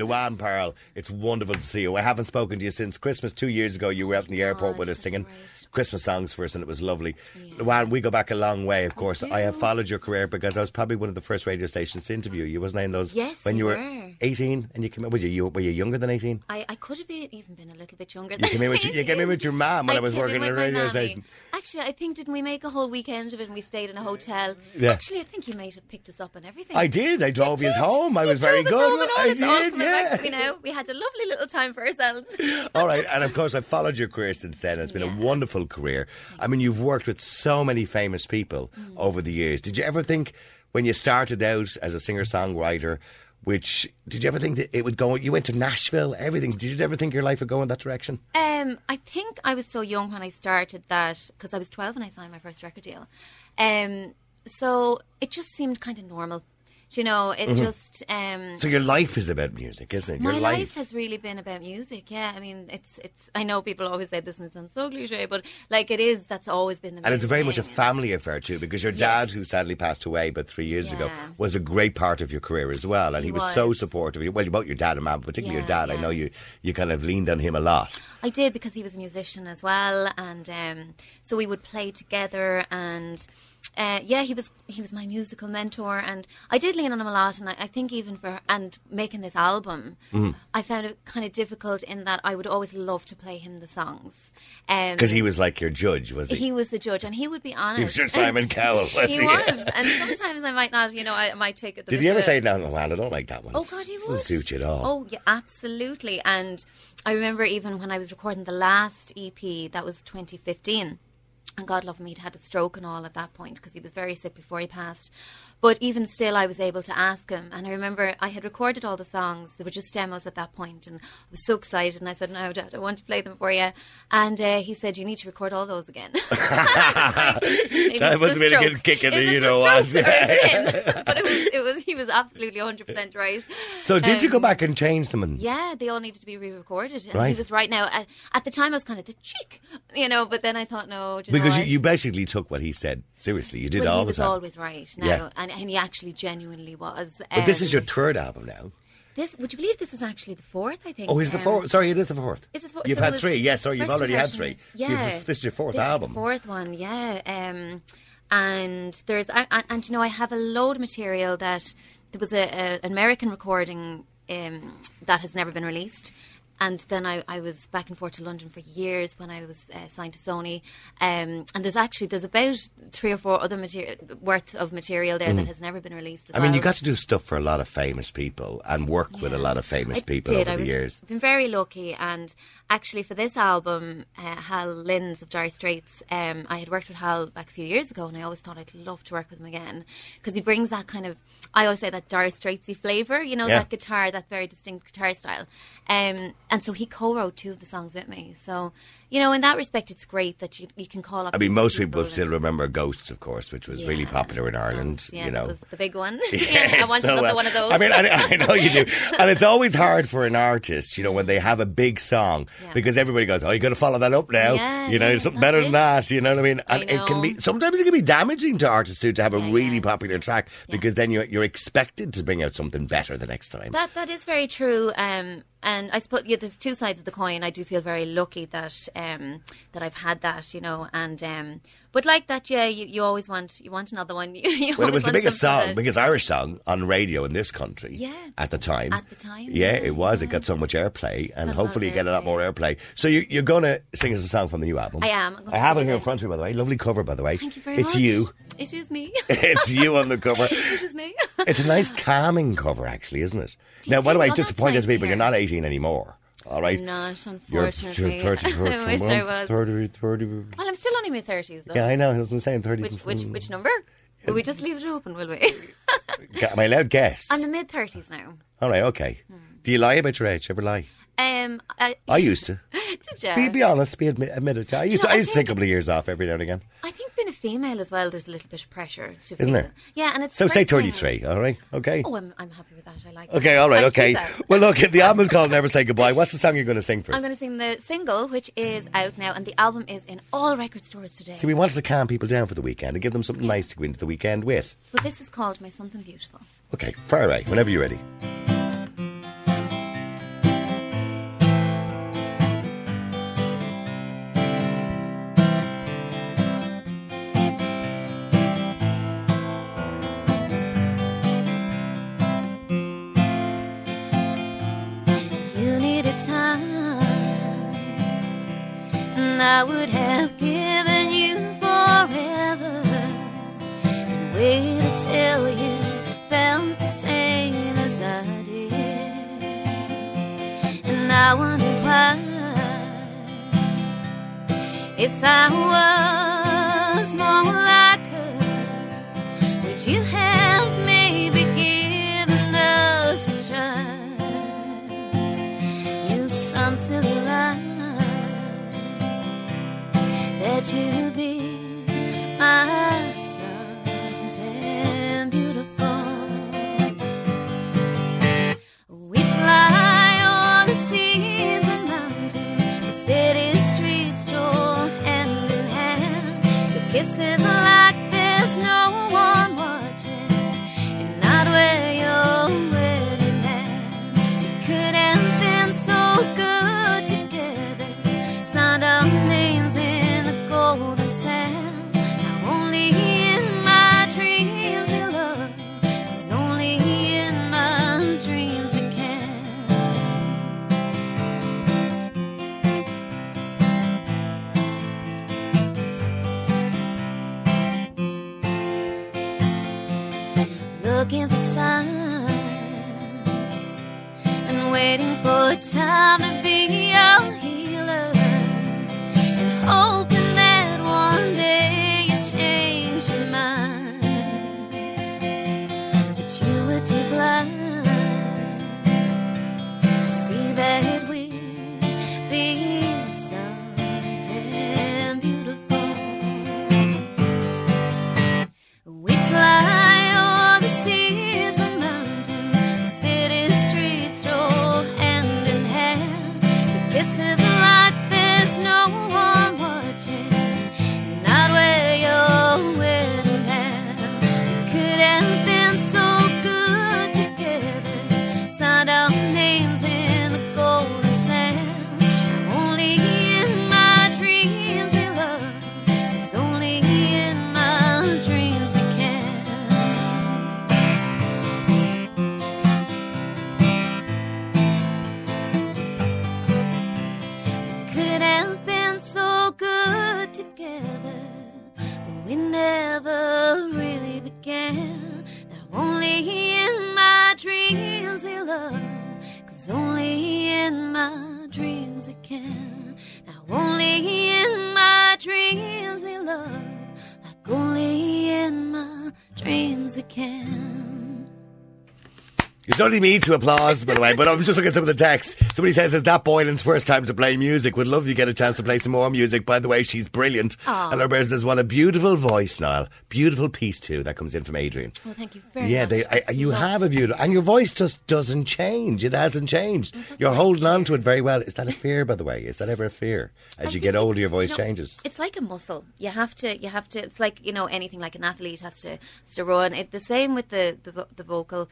Luan Parle, it's wonderful to see you. I haven't spoken to you since Christmas two years ago. You were out in the oh, airport with us singing right. Christmas songs for us, and it was lovely. Luann, we go back a long way, of course. I have followed your career because I was probably one of the first radio stations to interview you, wasn't I? In those Yes, when you were were. eighteen and you came. Was you, you were you younger than eighteen? I, I could have been, even been a little bit younger. You came in with your- you came in with your mum when I was working in in a radio station. Actually, I think didn't we make a whole weekend of it and we stayed in a hotel? Yeah. Actually, I think you might have picked us up and everything. I did. I drove you home. I was very good. home and all. I did. Back Yeah. now. We had a lovely little time for ourselves. All right, and of course, I've followed your career since then. It's been a wonderful career. I mean, you've worked with so many famous people Mm. over the years. Did you ever think, when you started out as a singer songwriter, which did you ever think that it would go? You went to Nashville, everything. Did you ever think your life would go in that direction? Um, I think I was so young when I started that because I was 12 when I signed my first record deal. Um, so it just seemed kind of normal. Do You know, it just. Um, Mm-hmm. So your life is about music, isn't it? Your my life has really been about music. Yeah, I mean, it's it's. I know people always say this and it sounds so cliche, but like it is. That's always been the. and it's very much a family affair too, because your dad, who sadly passed away but three years ago, was a great part of your career as well, and he, He was, so supportive. Well, both your dad and mum, particularly your Yeah, dad. I know you you kind of leaned on him a lot. I did because he was a musician as well, and um, so we would play together. And uh, yeah, he was he was my musical mentor, and I did lean on him a lot. And I, I think even for and making this album, Mm-hmm. I found it kind of difficult in that I would always love to play him the songs Um, Because he was like your judge, was he? he was the judge, and he would be honest. He was your Simon Cowell, was he he? was, and sometimes I might not. You know, I might take it. the Did you ever say, no, no, man, I don't like that one? Oh God, he doesn't suit you at all. Oh yeah, absolutely. And I remember even when I was recording the last EP, that was 2015. And God love him, he'd had a stroke and all at that point because he was very sick before he passed. But even still, I was able to ask him. And I remember I had recorded all the songs. They were just demos at that point, And I was so excited. And I said, No, Dad, I want to play them for you. And uh, he said, You need to record all those again. That must have been a good kick in the you know strokes what. or is it but it was, it was, he was absolutely 100% right. So did you go Um, back and change them? And yeah, they all needed to be re-recorded. And Right. he was right now. At, at the time, I was kind of the cheek, you know. But then I thought, no, you because you, you basically took what he said seriously. You did Well, all he the was time. always right now, Yeah. and, and he actually genuinely was. but this Um, is your third album now. This would you believe this is actually the fourth? I think. Oh, is the Um, fourth? Sorry, it is the fourth. Is it the fourth? You've So had three. Yes, sorry, you've already had three. is- So Yeah, this is your fourth the album. fourth one, yeah. Um, and there's and, and you know I have a load of material that there was a, a an American recording um, that has never been released. And then I, I was back and forth to London for years when I was uh, signed to Sony. Um, and there's actually there's about three or four other material worth of material there that has never been released. As Mm. I mean, you well. got to do stuff for a lot of famous people and work with a lot of famous I people did. over I the was, years. been very lucky, and actually for this album, uh, Hal Lindes of Dire Straits, um, I had worked with Hal back a few years ago, and I always thought I'd love to work with him again because he brings that kind of, I always say that Dire Straitsy flavour, you know, Yeah. that guitar, that very distinct guitar style, um, and so he co-wrote two of the songs with me. So you know, in that respect, it's great that you you can call up. I mean, most people and- still remember Ghosts, of course, which was really popular in Ireland. Yeah, you know, was the big one. yeah, I want so, another uh, one of those. I mean, I, I know you do, and it's always hard for an artist, you know, when they have a big song Yeah. because everybody goes, "Oh, you got to follow that up now." Yeah, you know, yeah, something better than that. You know what I mean? I And it can be sometimes it can be damaging to artists too to have a Yeah, really yeah. popular track because then you're you're expected to bring out something better the next time. That that is very true. Um, and I suppose yeah, there's two sides of the coin. I do feel very lucky that um, that I've had that, you know. And um, but like that, yeah, you, you always want you want another one. You, you well, it was the biggest song, that- biggest Irish song on radio in this country. Yeah. At the time. At the time, Yeah, yeah, it was. It got so much airplay, and Got hopefully you get a lot more airplay. So you, you're going to sing us a song from the new album. I am. I have it here in front of me, by the way. Lovely cover, by the way. Thank you very it's much. It's you. It is me. it's you on the cover. it is me. It's a nice calming cover, actually, isn't it? Do Now, by the way, just to point out to people, you're not 18 anymore. All right? I'm not, You're, unfortunately. you're 30, 30, I wish I was. 30, 30. Well, I'm still only in my thirties though. Yeah, I know. I was saying 30. Which which which number? Will we just leave it open? Will we? Am I allowed guess? I'm in the mid thirties now. All right, okay. Do you lie about your age? Ever lie? Um, I, I used to. did ya? Be, be honest, be admit, admit it. I used, you to, know, I I used to take a couple of years off every now and again. I think female as well, there's a little bit of pressure to Isn't there? Yeah, and it's So say. 33, all right? Okay. Oh, I'm, I'm happy with that. I like. It. Okay, that. all right, I'll okay. Well, look, the album's called Never Say Goodbye. What's the song you're going to sing us? I'm going to sing the single, which is out now, and the album is in all record stores today. See, we wanted to calm people down for the weekend and give them something nice to go into the weekend with. But this is called My Something Beautiful. Okay, far away, whenever you're ready. If I was kisses like looking for signs and waiting for time to be our It's only me to applause, by the way, but I'm just looking at some of the text. Somebody says, Is that Boylan's first time to play music? Would love you get a chance to play some more music. By the way, she's brilliant. Aw. And Roberta says, What a beautiful voice, Niall. Beautiful piece, too. That comes in from Adrian. Well, thank you very Yeah, much. they, I, you have a beautiful, and your voice just doesn't change. It hasn't changed. You're holding on to it very well. Is that a fear, by the way? Is that ever a fear? As I you get older, your voice you know, changes. It's like a muscle. You have to. You have to. It's like you know anything. Like an athlete has to has to run. It, the same with the, the the vocal.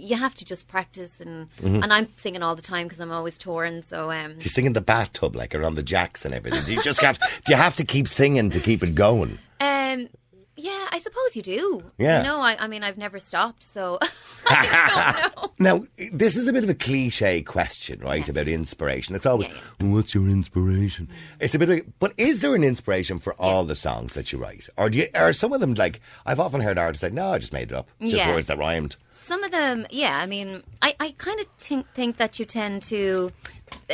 You have to just practice and Mm-hmm. and I'm singing all the time because I'm always touring. So um, Do you sing in the bathtub, like around the jacks and everything? Do you just have? do you have to keep singing to keep it going? um, yeah, I suppose you do. Yeah. You know, I, I mean, I've never stopped, so I don't know. Now, this is a bit of a cliche question, right? About inspiration. It's always, Yeah, what's your inspiration? It's a bit of, a, but is there an inspiration for all the songs that you write? Or do you, are some of them like, I've often heard artists say, no, I just made it up. It's just Yeah. words that rhymed. Some of them, yeah. I mean, I, I kind of think, think that you tend to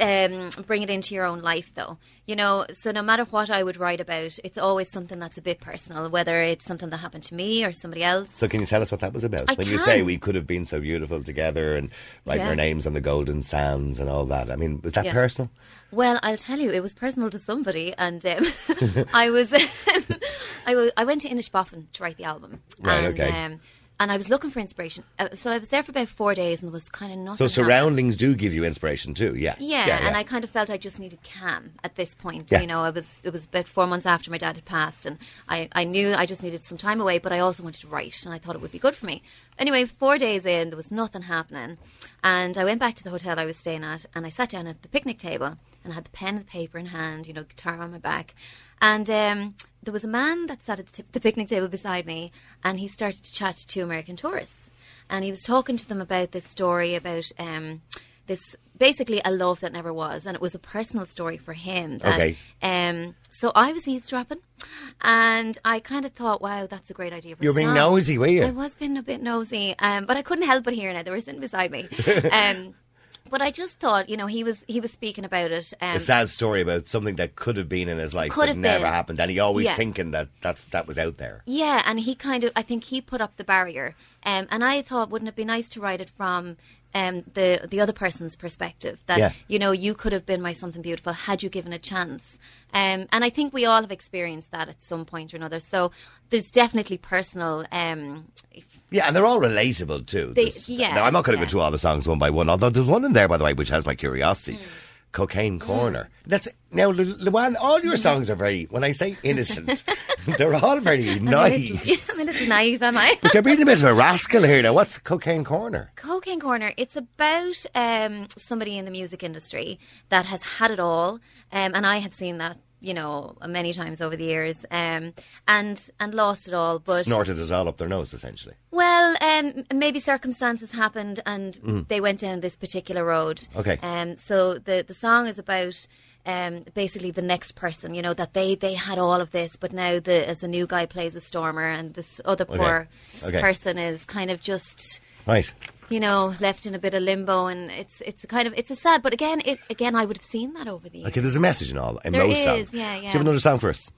um, bring it into your own life, though. You know, so no matter what I would write about, it's always something that's a bit personal, whether it's something that happened to me or somebody else. So can you tell us what that was about? I when you say we could have been so beautiful together and writing Yeah. our names on the golden sands and all that. I mean, was that Yeah. personal? Well, I'll tell you, it was personal to somebody, and um, I was, I, w- I went to Inishbofin to write the album. Right, and, okay. And I was looking for inspiration. Uh, so I was there for about four days and there was kind of nothing. So surroundings do give you inspiration too. Yeah. Yeah, and I kind of felt I just needed calm at this point. Yeah. You know, I was it was about four months after my dad had passed, and I, I knew I just needed some time away, but I also wanted to write, and I thought it would be good for me. Anyway, four days in, there was nothing happening, and I went back to the hotel I was staying at, and I sat down at the picnic table, and I had the pen and the paper in hand, you know, guitar on my back, and um, there was a man that sat at the, t- the picnic table beside me, and he started to chat to two American tourists and he was talking to them about this story about um, this basically a love that never was, and it was a personal story for him. That, Okay. Um, so I was eavesdropping, and I kind of thought, "Wow, that's a great idea." For You a were being song. nosy, were you? I was being a bit nosy, um, but I couldn't help but hear it. They were sitting beside me. Um, but I just thought, you know, he was he was speaking about it. Um, a sad story about something that could have been in his life Could but have never been. happened, and he always Yeah. thinking that that's that was out there. Yeah, and he kind of, I think he put up the barrier. Um, and I thought, wouldn't it be nice to write it from um, the the other person's perspective? That Yeah. you know, you could have been my something beautiful had you given a chance. Um, and I think we all have experienced that at some point or another. So there's definitely personal. Um, Yeah, and they're all relatable too. They- yeah, Now I'm not going to yeah. go through all the songs one by one, although there's one in there, by the way, which has my Hmm. curiosity. Cocaine Corner. That's now, Lu- Luan. All your songs are very. When I say innocent, they're all very I'm a little- nice. I'm a little naive, am I? But you're being a bit of a rascal here now. What's Cocaine Corner? Cocaine Corner. It's about um, somebody in the music industry that has had it all, um, and I have seen that, you know, many times over the years, um, and and lost it all. But Snorted it all up their nose, essentially. well, um, maybe circumstances happened, and they went down this particular road. Mm. Okay. Um, so the the song is about. Um, basically, the next person, you know, that they they had all of this, but now the as a new guy plays a stormer, and this other poor Okay. person is kind of just Right. You know, left in a bit of limbo, and it's it's a kind of it's a sad. But again, it again, I would have seen that over the years. Okay, there's a message in all in There most is, songs. yeah, Do you have another song for us?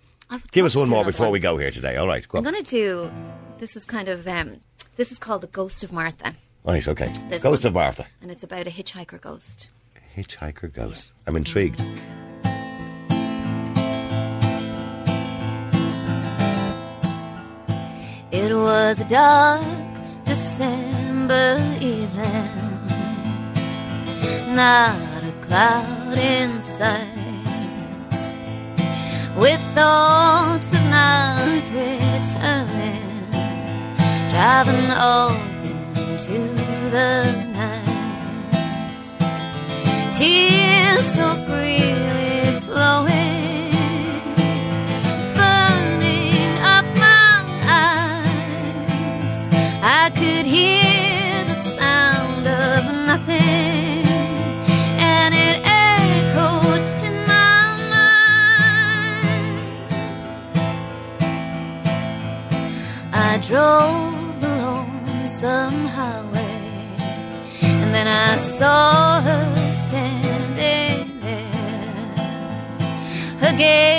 Give us one more before one. we go here today. All right, go I'm going to do. This is kind of um, this is called the Ghost of Martha, Right, okay. This Ghost one. of Martha. and it's about a hitchhiker ghost. Hitchhiker Ghost. I'm intrigued. It was a dark December evening, not a cloud in sight. With thoughts of not returning, driving off into the night. Tears drove the lonesome highway, eh? and then I saw her standing there her gaze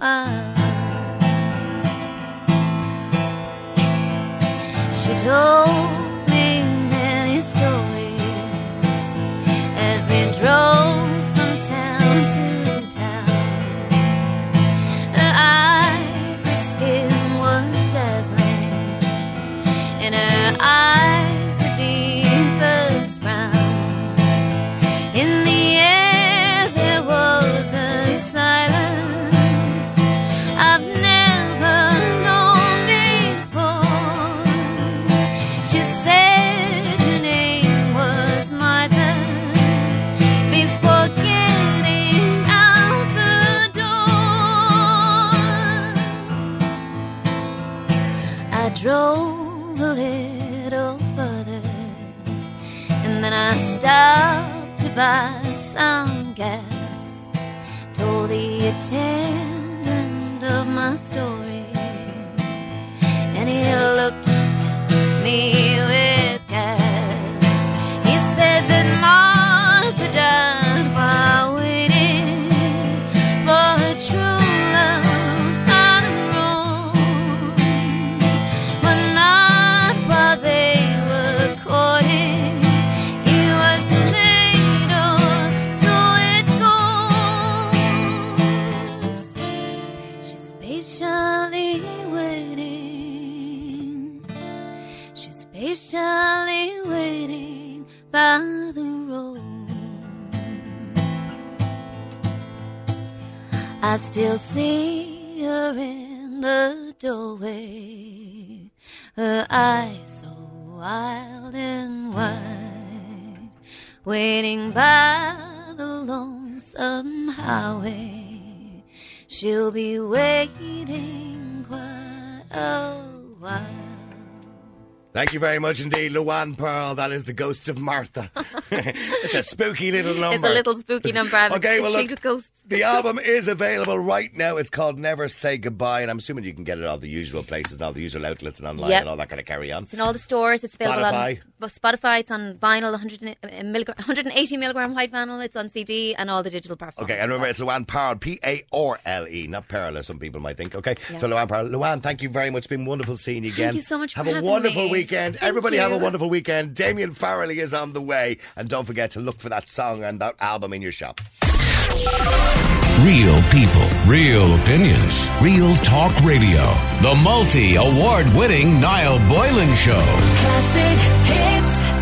quite I drove a little further And then I stopped to buy some gas. Told the attendant of my story. And he looked at me with still see her in the doorway, her eyes so wild and wide, waiting by the lonesome highway. She'll be waiting quite a while. Thank you very much indeed, Luan Parle. That is the Ghosts of Martha. it's a spooky little number. It's a little spooky number. Okay, well, look, the album is available right now. It's called Never Say Goodbye, and I'm assuming you can get it all the usual places and all the usual outlets and online Yep. and all that kind of carry on. It's in all the stores. It's available Spotify. on Spotify. It's on vinyl, 100 uh, milligram, 180 milligram white vinyl. It's on CD and all the digital platforms. Okay, and remember, it's Luan Parle, P A R L E, not as some people might think. Okay, Yeah. so Luan Parle. Luan, thank you very much. It's been wonderful seeing you again. Thank you so much for Have a wonderful me. weekend. Thank Everybody have a wonderful weekend. Damien Farrelly is on the way. And don't forget to look for that song and that album in your shops. Real people, real opinions, real talk radio. The multi award winning Niall Boylan Show. Classic hits.